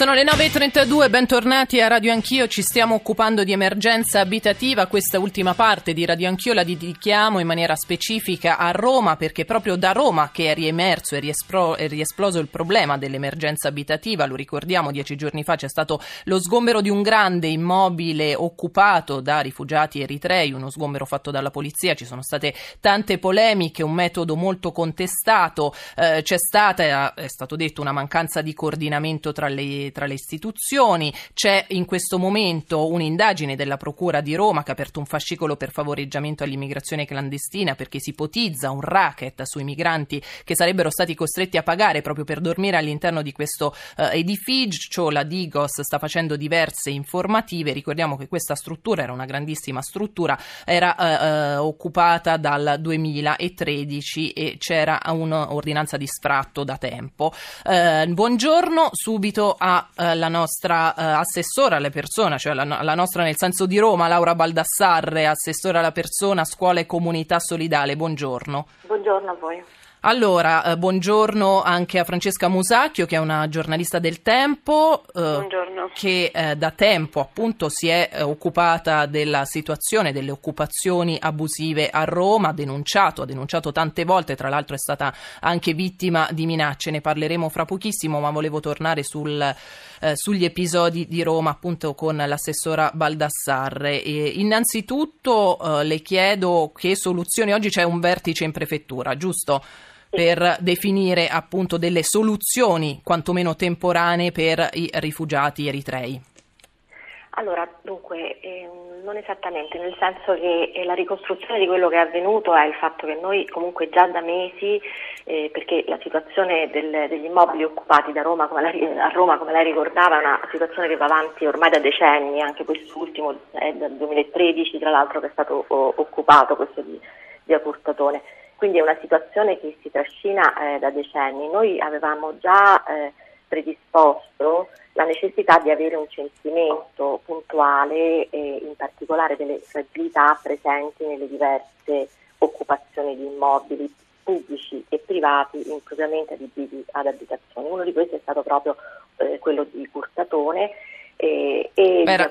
Sono le 9.32, bentornati a Radio Anch'io, ci stiamo occupando di emergenza abitativa, questa ultima parte di Radio Anch'io la dedichiamo in maniera specifica a Roma perché proprio da Roma che è riemerso e riespro- è riesploso il problema dell'emergenza abitativa, lo ricordiamo dieci giorni fa c'è stato lo sgombero di un grande immobile occupato da rifugiati eritrei, uno sgombero fatto dalla polizia, ci sono state tante polemiche, un metodo molto contestato, eh, c'è stata, è stato detto, una mancanza di coordinamento tra le tra le istituzioni. C'è in questo momento un'indagine della Procura di Roma che ha aperto un fascicolo per favoreggiamento all'immigrazione clandestina perché si ipotizza un racket sui migranti che sarebbero stati costretti a pagare proprio per dormire all'interno di questo eh, edificio. La Digos sta facendo diverse informative. Ricordiamo che questa struttura era una grandissima struttura, era eh, eh occupata dal 2013 e c'era un'ordinanza di sfratto da tempo. Eh, buongiorno, subito a eh, la nostra eh, assessora alle persone, cioè la, la, nostra nel senso di Roma, Laura Baldassarre, assessora alla persona, scuola e comunità solidale. Buongiorno. Buongiorno a voi. Allora, eh, buongiorno anche a Francesca Musacchio, che è una giornalista del Tempo, eh, che eh, da tempo appunto si è eh, occupata della situazione delle occupazioni abusive a Roma, ha denunciato, ha denunciato tante volte, tra l'altro è stata anche vittima di minacce, ne parleremo fra pochissimo, ma volevo tornare sul, eh, sugli episodi di Roma appunto con l'assessora Baldassarre. E innanzitutto eh, le chiedo che soluzioni, oggi c'è un vertice in prefettura, giusto? per definire appunto delle soluzioni, quantomeno temporanee, per i rifugiati eritrei. Allora, dunque, ehm, non esattamente, nel senso che eh, la ricostruzione di quello che è avvenuto è il fatto che noi comunque già da mesi, eh, perché la situazione del, degli immobili occupati Roma, lei, a Roma, come lei ricordava, è una situazione che va avanti ormai da decenni, anche quest'ultimo è dal 2013 tra l'altro che è stato o, occupato, questo di, di Acurtatone. Quindi è una situazione che si trascina eh, da decenni. Noi avevamo già eh, predisposto la necessità di avere un censimento puntuale e in particolare delle fragilità presenti nelle diverse occupazioni di immobili pubblici e privati impropriamente adibiti ad abitazione. Uno di questi è stato proprio eh, quello di Curtatone e, e era,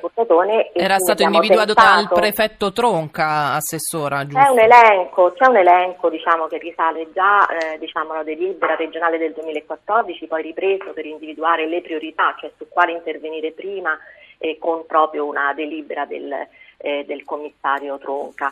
era stato individuato dal prefetto Tronca, assessora, giusto? C'è un elenco, c'è un elenco diciamo, che risale già eh, diciamo, alla delibera regionale del 2014, poi ripreso per individuare le priorità, cioè su quale intervenire prima eh, con proprio una delibera del, eh, del commissario Tronca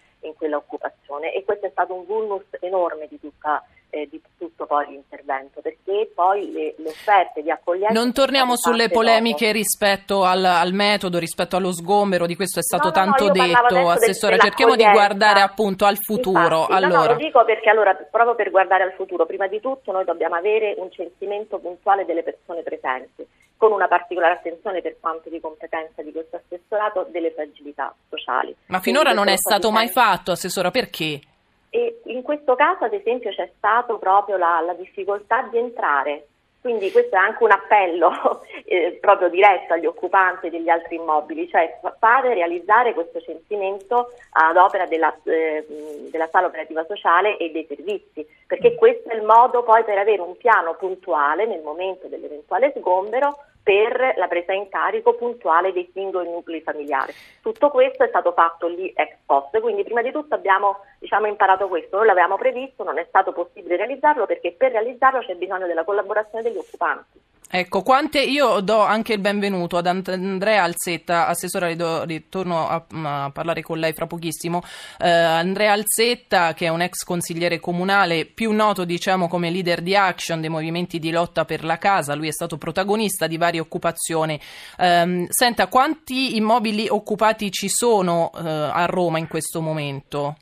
in quella occupazione e questo è stato un vulnus enorme di, tutta, eh, di tutto poi l'intervento perché poi le, le offerte di accoglienza non torniamo sulle polemiche dopo. rispetto al, al, metodo rispetto allo sgombero di questo è stato no, tanto no, detto assessore cerchiamo di guardare appunto al futuro Infatti, allora. no, lo dico perché allora proprio per guardare al futuro prima di tutto noi dobbiamo avere un censimento puntuale delle persone presenti con una particolare attenzione per quanto di competenza di questo assessorato delle fragilità sociali. Ma finora non è stato mai fatto, assessora, perché? E in questo caso, ad esempio, c'è stata proprio la, la difficoltà di entrare quindi questo è anche un appello eh, proprio diretto agli occupanti degli altri immobili, cioè fare realizzare questo censimento ad opera della, eh, della, sala operativa sociale e dei servizi, perché questo è il modo poi per avere un piano puntuale nel momento dell'eventuale sgombero per la presa in carico puntuale dei singoli nuclei familiari. Tutto questo è stato fatto lì ex post, quindi prima di tutto abbiamo diciamo, imparato questo, noi l'avevamo previsto, non è stato possibile realizzarlo perché per realizzarlo c'è bisogno della collaborazione degli occupanti. Ecco, quante, io do anche il benvenuto ad Andrea Alzetta, assessora, ritorno a, a parlare con lei fra pochissimo. Eh, Andrea Alzetta, che è un ex consigliere comunale, più noto diciamo come leader di action dei movimenti di lotta per la casa, lui è stato protagonista di varie occupazioni. Eh, senta, quanti immobili occupati ci sono eh, a Roma in questo momento?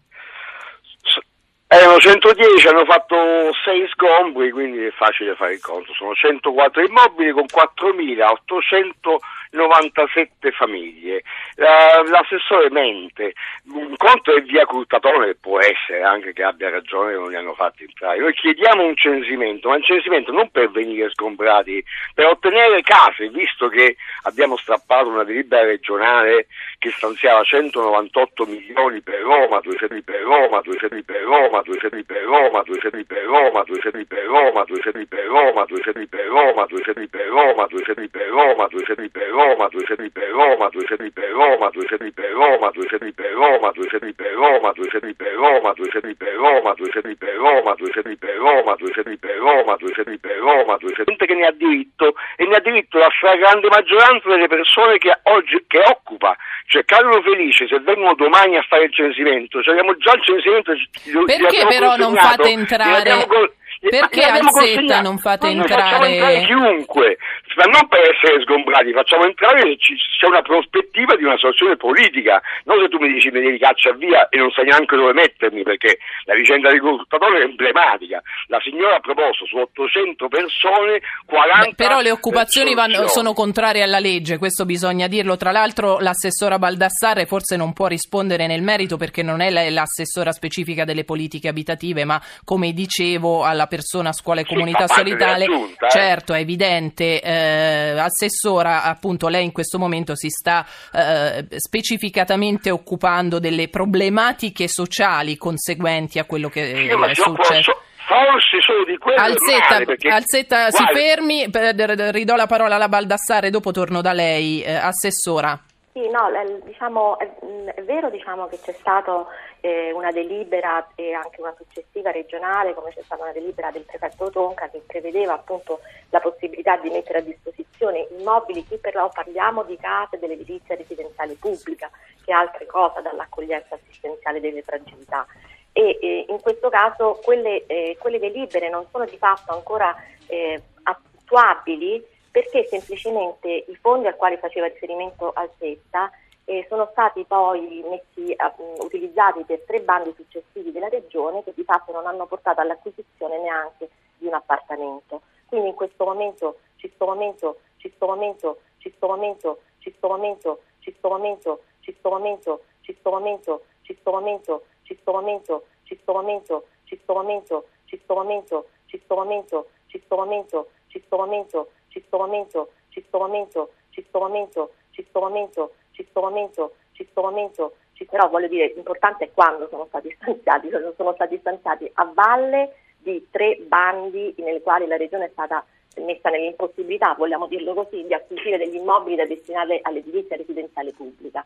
Erano 110, hanno fatto 6 sgombri, quindi è facile fare il conto. Sono 104 immobili con 4.897 famiglie. L'assessore mente. Un conto è via Curtatone, può essere anche che abbia ragione che non li hanno fatti entrare. Noi chiediamo un censimento, ma un censimento non per venire sgombrati, per ottenere case, visto che abbiamo strappato una delibera regionale che stanziava 198 milioni per Roma, 200 per Roma, 200 per Roma, Roma, due centri per Roma, due centri per Roma, due centri per Roma, due centri per Roma, due centri per Roma, due centri per Roma, due centri per Roma, due centri per Roma, due centri per Roma, due centri per Roma, due centri per Roma, due centri per Roma, due centri per Roma, due centri per Roma, due centri per Roma, due centri per Roma, due centri per Roma, due centri per Roma, due centri per Roma, due centri che ne ha diritto e ne ha diritto la stragrande maggioranza delle persone che oggi che occupa. Cioè Carlo Felice, se vengono domani a fare il censimento, cioè abbiamo già il censimento. Perché però non fate entrare? Perché Alzetta non fate entrare? Entrare chiunque, ma non per essere sgombrati, facciamo entrare se c'è una prospettiva di una soluzione politica, non se tu mi dici mi devi caccia via e non sai neanche dove mettermi, perché la vicenda di Cortatore è emblematica. La signora ha proposto su 800 persone 40 Beh, Però le occupazioni vanno, sono contrarie alla legge, questo bisogna dirlo. Tra l'altro l'assessora Baldassare forse non può rispondere nel merito perché non è l'assessora specifica delle politiche abitative, ma come dicevo alla persona scuola e comunità sì, solidale, giunta, eh? certo è evidente, eh, assessora appunto lei in questo momento si sta eh, specificatamente occupando delle problematiche sociali conseguenti a quello che è successo. Forse solo di quello Alzetta, perché... Alzetta si fermi, ridò la parola alla Baldassare, dopo torno da lei. Eh, assessora. Sì, no, diciamo, è, è, vero diciamo, che c'è stata eh, una delibera e anche una successiva regionale, come c'è stata una delibera del prefetto Tonca che prevedeva appunto la possibilità di mettere a disposizione immobili, qui però parliamo di case dell'edilizia residenziale pubblica, che è altra cosa dall'accoglienza assistenziale delle fragilità. E eh, in questo caso quelle, eh, quelle, delibere non sono di fatto ancora eh, attuabili perché semplicemente i fondi al quale faceva riferimento Altezza eh, sono stati poi messi, uh, utilizzati per tre bandi successivi della regione che di fatto non hanno portato all'acquisizione neanche di un appartamento. Quindi in questo momento, ci sto momento, ci sto momento, ci sto momento, ci sto momento, ci sto momento, ci sto momento, ci sto momento, ci sto momento, ci sto momento, ci sto momento, ci sto momento, ci sto momento, ci sto momento, ci sto momento, ci sto momento, ci sto momento, ci sto momento, ci sto momento, ci sto momento, ci sto momento, ci sto momento, ci, però voglio dire, l'importante è quando sono stati stanziati, sono stati stanziati a valle di tre bandi nei quali la regione è stata messa nell'impossibilità, vogliamo dirlo così, di acquisire degli immobili da destinare all'edilizia residenziale pubblica.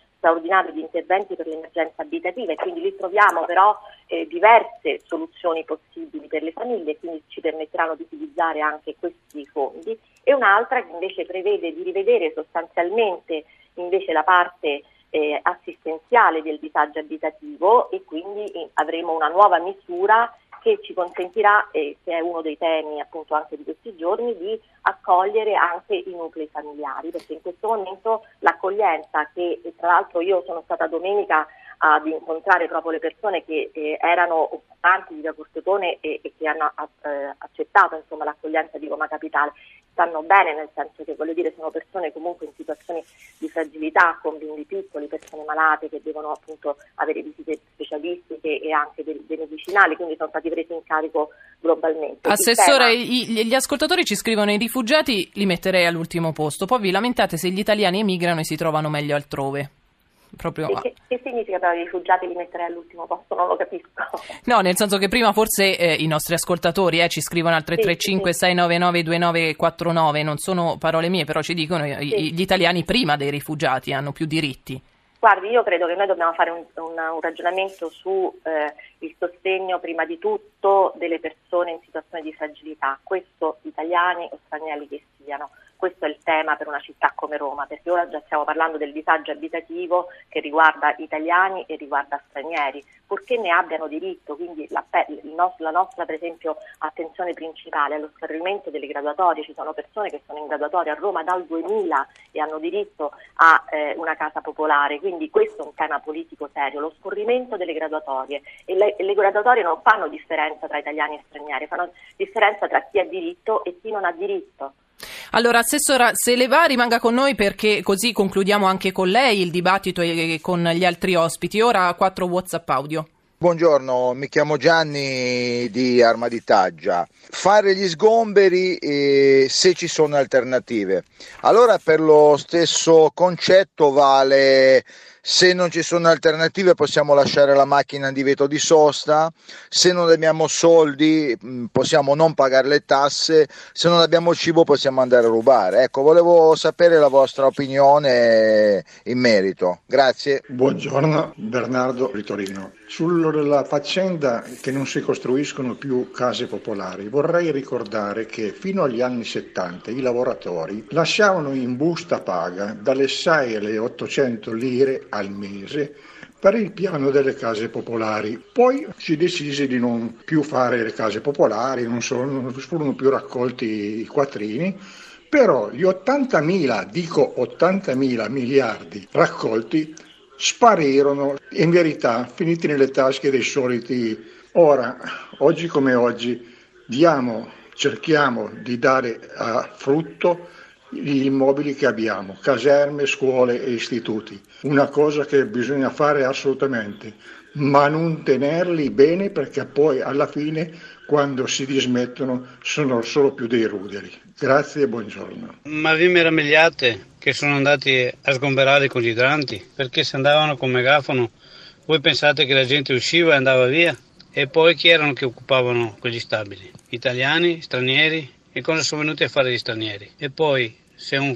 straordinario di interventi per l'emergenza abitativa e quindi lì troviamo però eh, diverse soluzioni possibili per le famiglie, quindi ci permetteranno di utilizzare anche questi fondi. E un'altra che invece prevede di rivedere sostanzialmente invece la parte eh, assistenziale del disagio abitativo e quindi eh, avremo una nuova misura che ci consentirà, eh, che è uno dei temi appunto anche di questi giorni, di accogliere anche i nuclei familiari, perché in questo momento l'accoglienza che tra l'altro io sono stata domenica ad incontrare proprio le persone che eh, erano occupanti di Via Cortetone e, e, che hanno eh, accettato insomma, l'accoglienza di Roma Capitale stanno bene, nel senso che voglio dire sono persone comunque in situazioni di fragilità, con bimbi piccoli, persone malate che devono appunto avere visite specialistiche e anche dei, dei medicinali, quindi sono stati presi in carico globalmente. Assessore, i, gli ascoltatori ci scrivono i rifugiati li metterei all'ultimo posto, poi vi lamentate se gli italiani emigrano e si trovano meglio altrove. Proprio... Che, che, significa però i rifugiati li metterei all'ultimo posto? Non lo capisco. No, nel senso che prima forse eh, i nostri ascoltatori eh, ci scrivono al 335 sì, 699 2949, non sono parole mie, però ci dicono sì. gli italiani prima dei rifugiati hanno più diritti. Guardi, io credo che noi dobbiamo fare un, un, un ragionamento sul eh, sostegno prima di tutto delle persone in situazione di fragilità, questo italiani o stranieri che siano. Questo è il tema per una città come Roma, perché ora già stiamo parlando del disagio abitativo che riguarda italiani e riguarda stranieri, purché ne abbiano diritto, quindi la, nostro, la nostra per esempio attenzione principale è lo scorrimento delle graduatorie, ci sono persone che sono in graduatoria a Roma dal 2000 e hanno diritto a eh, una casa popolare, quindi questo è un tema politico serio, lo scorrimento delle graduatorie e le, le graduatorie non fanno differenza tra italiani e stranieri, fanno differenza tra chi ha diritto e chi non ha diritto. Allora, Assessora, se le va rimanga con noi perché così concludiamo anche con lei il dibattito e con gli altri ospiti. Ora quattro WhatsApp audio. Buongiorno, mi chiamo Gianni di Arma di Taggia. Fare gli sgomberi eh, se ci sono alternative. Allora per lo stesso concetto vale se non ci sono alternative possiamo lasciare la macchina in divieto di sosta, se non abbiamo soldi mm, possiamo non pagare le tasse, se non abbiamo cibo possiamo andare a rubare. Ecco, volevo sapere la vostra opinione in merito. Grazie. Buongiorno, Bernardo Ritorino. Sulla faccenda che non si costruiscono più case popolari, vorrei ricordare che fino agli anni 70 i lavoratori lasciavano in busta paga dalle 6 alle 800 lire al mese per il piano delle case popolari. Poi si decise di non più fare le case popolari, non, sono, non furono più raccolti i quattrini, però gli 80.000, dico 80.000 miliardi raccolti sparirono, in verità finiti nelle tasche dei soliti. Ora, oggi come oggi, diamo, cerchiamo di dare a frutto gli immobili che abbiamo, caserme, scuole e istituti. Una cosa che bisogna fare assolutamente, ma non tenerli bene perché poi alla fine quando si dismettono sono solo più dei ruderi. Grazie e buongiorno. Ma vi meravigliate che sono andati a sgomberare con gli idranti? Perché se andavano con megafono voi pensate che la gente usciva e andava via? E poi chi erano che occupavano quegli stabili? Italiani, stranieri? E cosa sono venuti a fare gli stranieri? E poi se un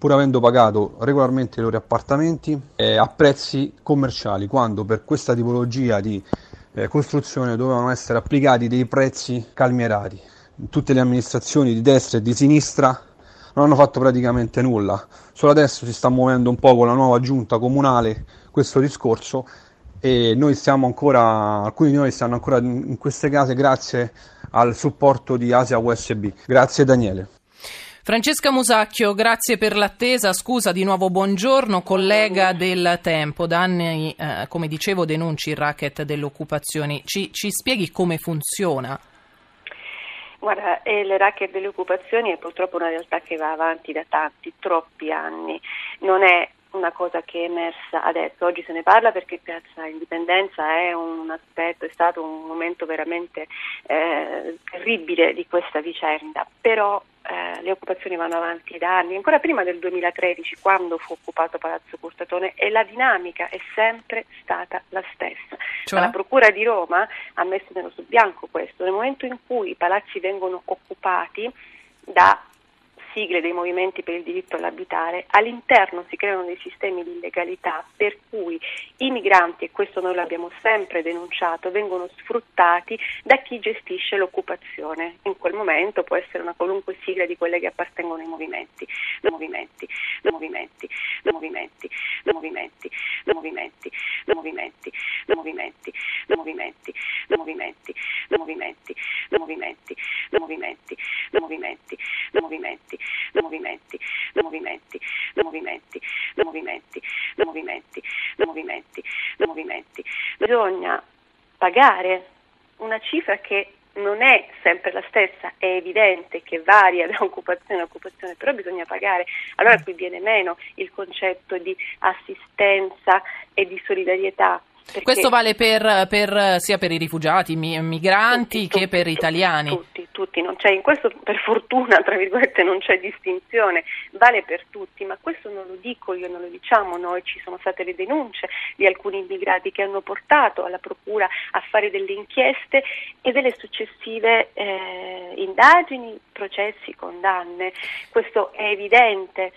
pur avendo pagato regolarmente i loro appartamenti eh, a prezzi commerciali, quando per questa tipologia di eh, costruzione dovevano essere applicati dei prezzi calmierati. Tutte le amministrazioni di destra e di sinistra non hanno fatto praticamente nulla. Solo adesso si sta muovendo un po' con la nuova giunta comunale questo discorso e noi stiamo ancora, alcuni di noi stanno ancora in queste case grazie al supporto di Asia USB. Grazie Daniele. Francesca Musacchio, grazie per l'attesa. Scusa di nuovo, buongiorno, collega del Tempo. Da anni, eh, come dicevo, denunci il racket delle occupazioni. Ci, ci spieghi come funziona? Guarda, eh, le racket delle occupazioni è purtroppo una realtà che va avanti da tanti, troppi anni. Non è una cosa che è emersa adesso, oggi se ne parla perché Piazza Indipendenza è un aspetto, è stato un momento veramente eh, terribile di questa vicenda, però eh, le occupazioni vanno avanti da anni, ancora prima del 2013 quando fu occupato Palazzo Curtatone e la dinamica è sempre stata la stessa. Cioè? La Procura di Roma ha messo nero su bianco questo, nel momento in cui i palazzi vengono occupati da sigle dei movimenti per il diritto all'abitare, all'interno si creano dei sistemi di illegalità per cui i migranti, e questo noi l'abbiamo sempre denunciato, vengono sfruttati da chi gestisce l'occupazione. In quel momento può essere una qualunque sigla di quelle che appartengono ai movimenti, ai movimenti, ai movimenti, ai movimenti, ai movimenti, ai movimenti, ai movimenti, ai movimenti, ai movimenti, ai movimenti, ai movimenti, ai movimenti, ai movimenti, ai movimenti, ai movimenti, due movimenti, due movimenti, due movimenti, due movimenti, due movimenti, due movimenti, due movimenti. Bisogna pagare una cifra che non è sempre la stessa, è evidente che varia da occupazione a occupazione, però bisogna pagare. Allora qui viene meno il concetto di assistenza e di solidarietà Perché Questo vale per, per, sia per i rifugiati, migranti tutti, che per tutti, italiani? Tutti, tutti, non c'è, in questo per fortuna, tra virgolette, non c'è distinzione, vale per tutti, ma questo non lo dico io, non lo diciamo noi, ci sono state le denunce di alcuni immigrati che hanno portato alla Procura a fare delle inchieste e delle successive eh, indagini, processi, condanne. Questo è evidente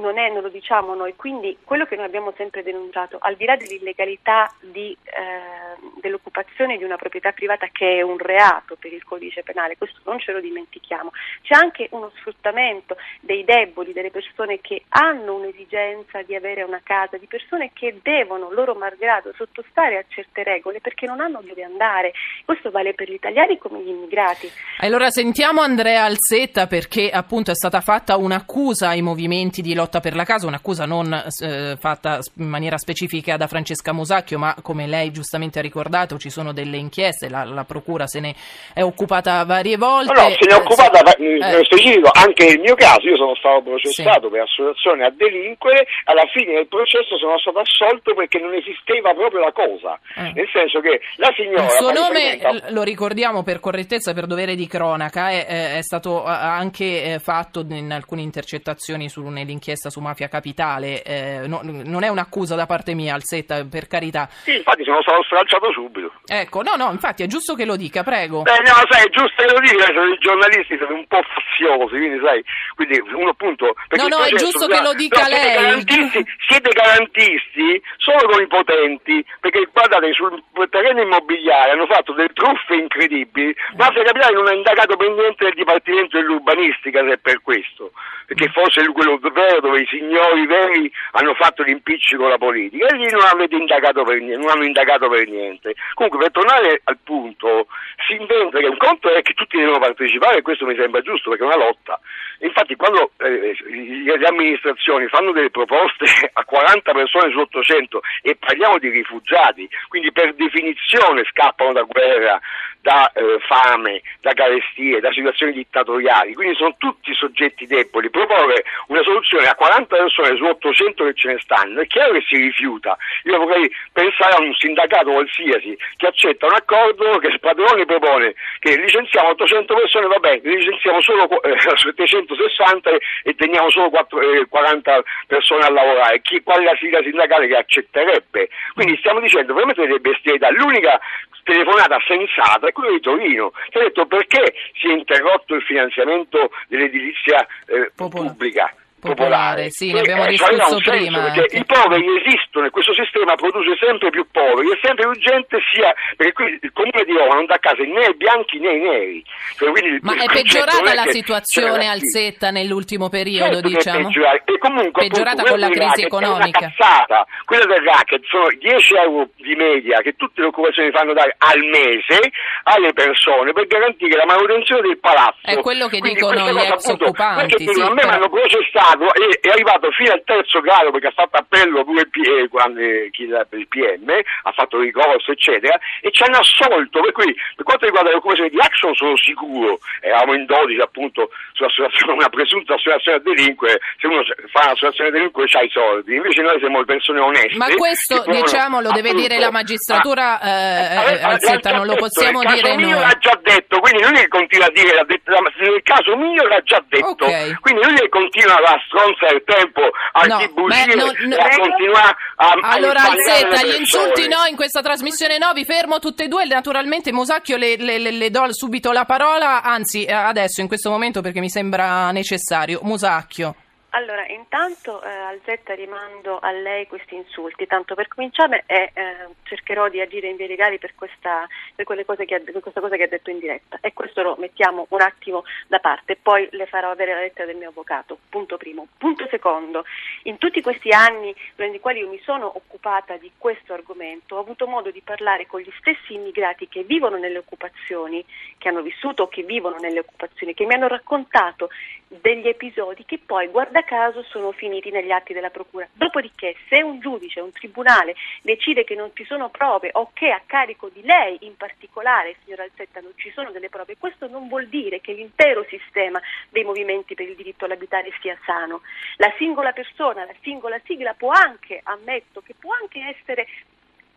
non è, non lo diciamo noi, quindi quello che noi abbiamo sempre denunciato, al di là dell'illegalità di, eh, dell'occupazione di una proprietà privata che è un reato per il codice penale, questo non ce lo dimentichiamo, c'è anche uno sfruttamento dei deboli, delle persone che hanno un'esigenza di avere una casa, di persone che devono, loro malgrado, sottostare a certe regole perché non hanno dove andare. Questo vale per gli italiani come gli immigrati. Allora sentiamo Andrea Alzetta perché appunto è stata fatta un'accusa ai movimenti di lotta lotta per la casa, un'accusa non eh, fatta in maniera specifica da Francesca Musacchio, ma come lei giustamente ha ricordato ci sono delle inchieste, la, la Procura se ne è occupata varie volte. No, no se ne è occupata eh, nello specifico anche nel mio caso, io sono stato processato sì. per associazione a delinquere, alla fine del processo sono stato assolto perché non esisteva proprio la cosa, eh. nel senso che la signora... Il suo nome, presenta... lo ricordiamo per correttezza, per dovere di cronaca, è, è stato anche eh, fatto in alcune intercettazioni su, nell'inchiesta inchiesta su Mafia Capitale, eh, no, non è un'accusa da parte mia, Alzetta, per carità. Sì, infatti sono stato stralciato subito. Ecco, no, no, infatti è giusto che lo dica, prego. Beh, no, sai, è giusto che lo dica, sono i giornalisti sono un po' faziosi, quindi sai, quindi uno appunto... No, no, è giusto che lo dica no, lei. Garantisti, siete garantisti solo con i potenti, perché guardate, sul terreno immobiliare hanno fatto delle truffe incredibili, Mafia Capitale non ha indagato per niente del Dipartimento dell'Urbanistica se è per questo, perché forse quello vero dove i signori veri hanno fatto l'impiccio con la politica e lì non, niente, non hanno indagato per niente. Comunque per tornare al punto, si inventa che un conto è che tutti devono partecipare e questo mi sembra giusto perché è una lotta. Infatti quando eh, le amministrazioni fanno delle proposte a 40 persone su 800 e parliamo di rifugiati, quindi per definizione scappano da guerra, da eh, fame, da carestie, da situazioni dittatoriali, quindi sono tutti soggetti deboli. Proporre una soluzione a 40 persone su 800 che ce ne stanno, è chiaro che si rifiuta. Io vorrei pensare a un sindacato qualsiasi che accetta un accordo che Spadrone propone che licenziamo 800 persone, vabbè, licenziamo solo eh, 760 e teniamo solo 4, eh, 40 persone a lavorare. Chi, qual è la sigla sindacale che accetterebbe? Quindi stiamo dicendo veramente delle bestialità. L'unica telefonata sensata è quella di Torino, che ha detto perché si è interrotto il finanziamento dell'edilizia eh, pubblica popolare, sì, ne abbiamo eh, discusso prima. Perché i poveri esistono e questo sistema produce sempre più poveri e sempre più gente sia perché qui il comune di Roma non dà casa né ai bianchi né ai neri. Cioè, Ma è peggiorata la situazione al Setta nell'ultimo periodo, certo diciamo? E comunque peggiorata appunto, con la crisi economica. È una cazzata. Quella del racket sono 10 euro di media che tutte le occupazioni fanno dare al mese alle persone per garantire la manutenzione del palazzo. È quello che Quindi dicono gli ex occupanti. Sì, a me mi hanno processato Stato è, è, arrivato fino al terzo grado perché ha fatto appello pure il, eh, quando, eh, il PM, ha fatto ricorso eccetera e ci hanno assolto per cui per quanto riguarda l'occupazione di Action sono sicuro, eravamo in 12 appunto sull'associazione, una presunta associazione a delinquere, se uno fa un'associazione a delinquere c'ha i soldi, invece noi siamo persone oneste. Ma questo diciamo lo deve dire la magistratura eh, Alzetta, non lo possiamo dire noi. l'ha già detto, quindi lui continua a dire, nel caso mio l'ha già detto, okay. quindi lui continua a stronza del tempo a no, bugie no, no, e a continuare a Allora Alzetta, gli insulti no in questa trasmissione no, vi fermo tutte e due, naturalmente Musacchio le, le, le, le do subito la parola, anzi eh, adesso in questo momento perché mi sembra necessario. Musacchio. Allora, intanto eh, Alzetta rimando a lei questi insulti, tanto per cominciare e eh, cercherò di agire in via legali per questa, per, ha, per questa cosa che ha detto in diretta. E questo lo mettiamo un attimo da parte, poi le farò avere la lettera del mio avvocato, punto primo. Punto secondo, in tutti questi anni durante i quali io mi sono occupata di questo argomento ho avuto modo di parlare con gli stessi immigrati che vivono nelle occupazioni, che hanno vissuto o che vivono nelle occupazioni, che mi hanno raccontato degli episodi che poi, guarda caso, sono finiti negli atti della Procura. Dopodiché, se un giudice, un tribunale decide che non ci sono prove o che a carico di lei in particolare, signora Alzetta, non ci sono delle prove, questo non vuol dire che l'intero sistema dei movimenti per il diritto all'abitare sia sano. La singola persona, la singola sigla può anche, ammetto, che può anche essere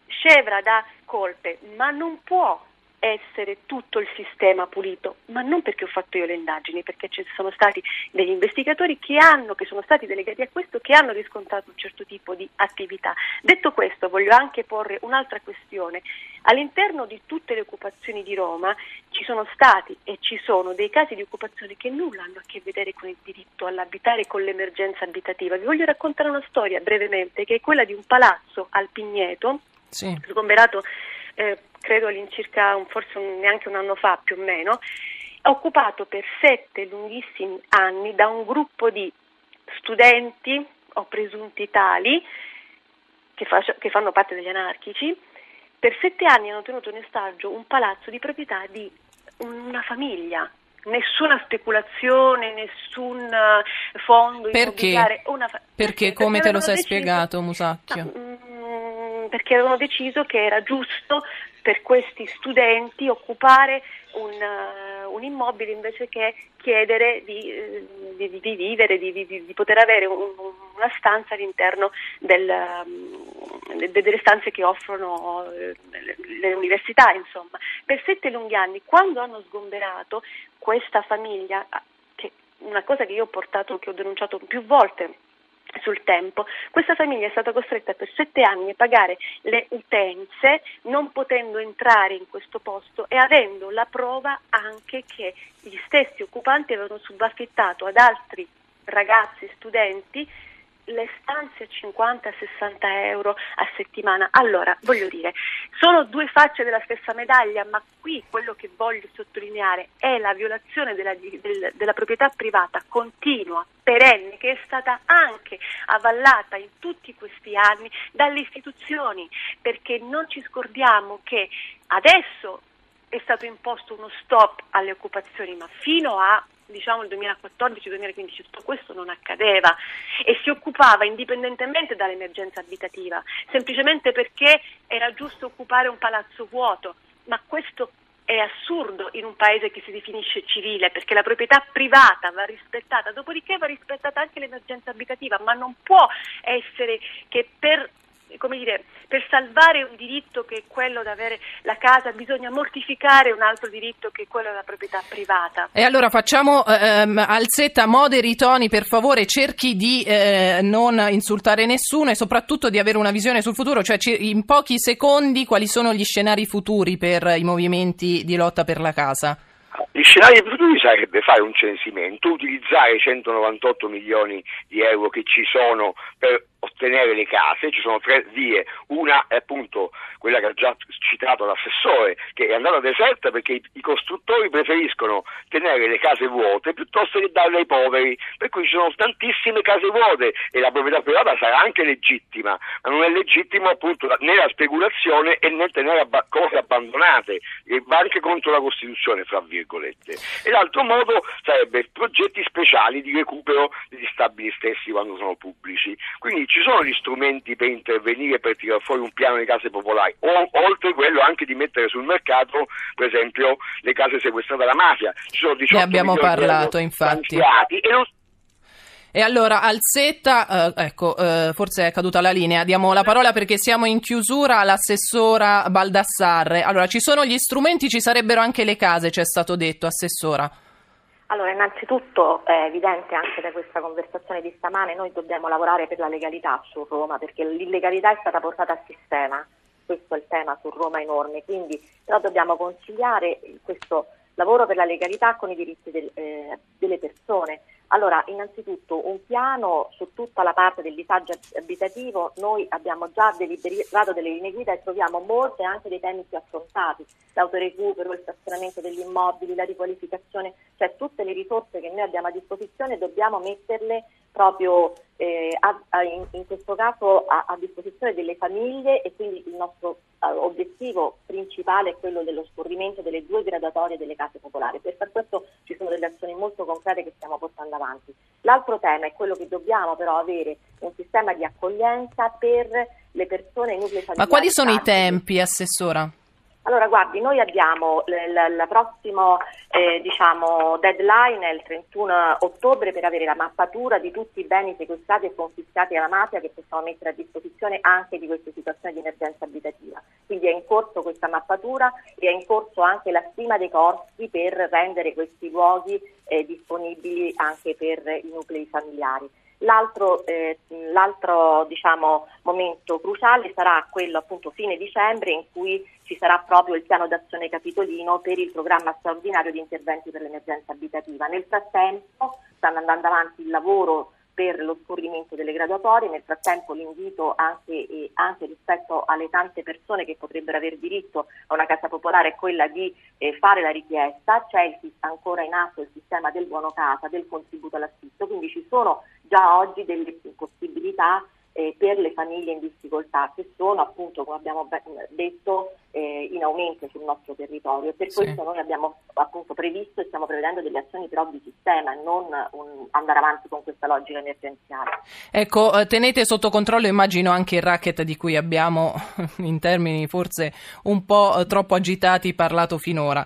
scevra da colpe, ma non può essere tutto il sistema pulito, ma non perché ho fatto io le indagini, perché ci sono stati degli investigatori che, hanno, che sono stati delegati a questo, che hanno riscontrato un certo tipo di attività. Detto questo, voglio anche porre un'altra questione. All'interno di tutte le occupazioni di Roma ci sono stati e ci sono dei casi di occupazione che nulla hanno a che vedere con il diritto all'abitare e con l'emergenza abitativa. Vi voglio raccontare una storia brevemente, che è quella di un palazzo al Pigneto, sì. sgomberato eh, credo all'incirca un, forse un, neanche un anno fa più o meno, occupato per sette lunghissimi anni da un gruppo di studenti o presunti tali che, fa, che fanno parte degli anarchici. Per sette anni hanno tenuto in ostaggio un palazzo di proprietà di una famiglia, nessuna speculazione, nessun uh, fondo perché? immobiliare. Fa- perché, come te lo sei deciso, spiegato, Musacchio? No, mm, perché avevano deciso che era giusto per questi studenti occupare un, uh, un immobile invece che chiedere di, uh, di, di vivere, di, di, poter avere un, una stanza all'interno del, um, de, delle stanze che offrono uh, le, le, università. Insomma. Per sette lunghi anni, quando hanno sgomberato questa famiglia, che una cosa che io ho portato, che ho denunciato più volte sul tempo. Questa famiglia è stata costretta per sette anni a pagare le utenze, non potendo entrare in questo posto e avendo la prova anche che gli stessi occupanti avevano subaffittato ad altri ragazzi, studenti, le stanze a 50-60 euro a settimana. Allora, voglio dire, sono due facce della stessa medaglia, ma qui quello che voglio sottolineare è la violazione della, del, della proprietà privata continua, perenne, che è stata anche avallata in tutti questi anni dalle istituzioni, perché non ci scordiamo che adesso è stato imposto uno stop alle occupazioni, ma fino a diciamo il 2014-2015 tutto questo non accadeva e si occupava indipendentemente dall'emergenza abitativa, semplicemente perché era giusto occupare un palazzo vuoto, ma questo è assurdo in un paese che si definisce civile perché la proprietà privata va rispettata, dopodiché va rispettata anche l'emergenza abitativa, ma non può essere che per come dire, per salvare un diritto che è quello di avere la casa bisogna mortificare un altro diritto che è quello della proprietà privata. E allora facciamo ehm, Alzetta, moderi i toni per favore, cerchi di eh, non insultare nessuno e soprattutto di avere una visione sul futuro, cioè in pochi secondi quali sono gli scenari futuri per i movimenti di lotta per la casa. Gli scenari futuri sarebbe fare un censimento, utilizzare i 198 milioni di euro che ci sono per ottenere le case, ci sono tre vie, una è appunto quella che ha già citato l'assessore, che è andata deserta perché i, costruttori preferiscono tenere le case vuote piuttosto che darle ai poveri, per cui ci sono tantissime case vuote e la proprietà privata sarà anche legittima, ma non è legittimo appunto né la speculazione e né tenere cose abbandonate, e va anche contro la Costituzione, fra virgolette. E l'altro modo sarebbe progetti speciali di recupero degli stabili stessi quando sono pubblici. Quindi ci sono gli strumenti per intervenire per tirare fuori un piano di case popolari, o, oltre quello anche di mettere sul mercato, per esempio, le case sequestrate dalla mafia. Ci sono 18 ne abbiamo parlato, infatti. E e allora, Alzetta, eh, ecco, eh, forse è caduta la linea, diamo la parola perché siamo in chiusura all'assessora Baldassarre. Allora, ci sono gli strumenti, ci sarebbero anche le case, ci è stato detto, assessora. Allora, innanzitutto è evidente anche da questa conversazione di stamane, noi dobbiamo lavorare per la legalità su Roma, perché l'illegalità è stata portata a sistema, questo è il tema su Roma enorme, quindi però dobbiamo conciliare questo lavoro per la legalità con i diritti del, eh, delle persone. Allora, innanzitutto un piano su tutta la parte del disagio abitativo, noi abbiamo già deliberato delle linee guida e troviamo molte anche dei temi più affrontati, l'autorecupero, il stazionamento degli immobili, la riqualificazione, cioè tutte le risorse che noi abbiamo a disposizione dobbiamo metterle proprio eh, a, a, in, in, questo caso a, a, disposizione delle famiglie e quindi il nostro uh, obiettivo principale è quello dello scorrimento delle due gradatorie delle case popolari. Per far questo sono delle azioni molto concrete che stiamo portando avanti. L'altro tema è quello che dobbiamo però avere un sistema di accoglienza per le persone in nuclei familiari. Ma quali sono i tempi, Assessora? Allora, guardi, noi abbiamo il prossimo eh, diciamo, deadline il 31 ottobre per avere la mappatura di tutti i beni sequestrati e confiscati alla mafia che possiamo mettere a disposizione anche di queste situazioni di emergenza abitativa. Quindi è in corso questa mappatura e è in corso anche la stima dei costi per rendere questi luoghi eh, disponibili anche per i nuclei familiari. L'altro, eh, l'altro diciamo, momento cruciale sarà quello appunto fine dicembre in cui ci sarà proprio il piano d'azione capitolino per il programma straordinario di interventi per l'emergenza abitativa. Nel frattempo stanno andando avanti il lavoro per lo scorrimento delle graduatorie. Nel frattempo l'invito anche, eh, anche, rispetto alle tante persone che potrebbero avere diritto a una casa popolare è quella di eh, fare la richiesta. C'è il, ancora in atto il sistema del buono casa, del contributo all'affitto, quindi ci sono già oggi delle possibilità eh, per le famiglie in difficoltà che sono appunto come abbiamo detto eh, in aumento sul nostro territorio per sì. questo noi abbiamo appunto previsto e stiamo prevedendo delle azioni però di sistema e non un, andare avanti con questa logica emergenziale. Ecco, eh, tenete sotto controllo immagino anche il racket di cui abbiamo in termini forse un po' troppo agitati parlato finora.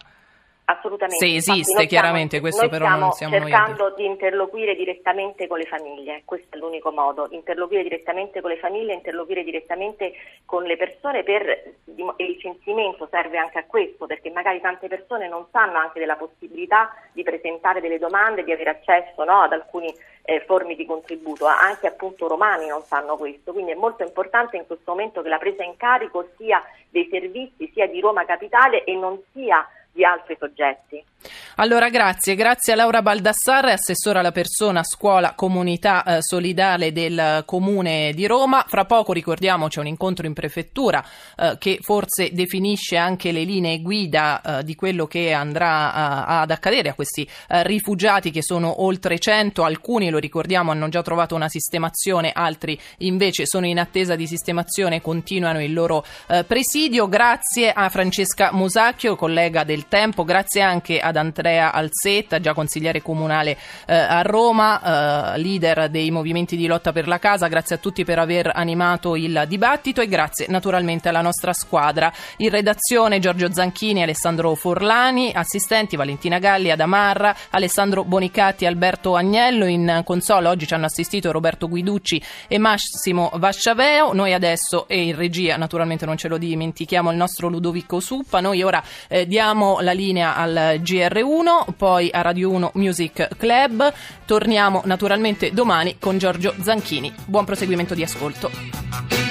Assolutamente. Se esiste, chiaramente, questo però non siamo noi. Cercando di interloquire direttamente con le famiglie, questo è l'unico modo, interloquire direttamente con le famiglie, interloquire direttamente con le persone per il censimento serve anche a questo, perché magari tante persone non sanno anche della possibilità di presentare delle domande, di avere accesso no, ad alcuni eh, forme di contributo, anche appunto romani non sanno questo, quindi è molto importante in questo momento che la presa in carico sia dei servizi sia di Roma Capitale e non sia di altri soggetti. Allora grazie, grazie a Laura Baldassarre, assessora alla persona, scuola, comunità eh, solidale del Comune di Roma. Fra poco ricordiamo c'è un incontro in prefettura eh, che forse definisce anche le linee guida eh, di quello che andrà eh, ad accadere a questi eh, rifugiati che sono oltre 100, alcuni lo ricordiamo hanno già trovato una sistemazione, altri invece sono in attesa di sistemazione e continuano il loro eh, presidio. Grazie a Francesca Musacchio, collega del Tempo, grazie anche ad Andrea Alzetta, già consigliere comunale eh, a Roma, eh, leader dei movimenti di lotta per la casa. Grazie a tutti per aver animato il dibattito e grazie naturalmente alla nostra squadra. In redazione Giorgio Zanchini, Alessandro Forlani, assistenti Valentina Galli, Adamarra, Alessandro Bonicatti, Alberto Agnello. In console oggi ci hanno assistito Roberto Guiducci e Massimo Vasciaveo. Noi adesso e in regia naturalmente non ce lo dimentichiamo il nostro Ludovico Suppa. Noi ora eh, diamo la linea al G GR1, poi a Radio 1 Music Club. Torniamo naturalmente domani con Giorgio Zanchini. Buon proseguimento di ascolto.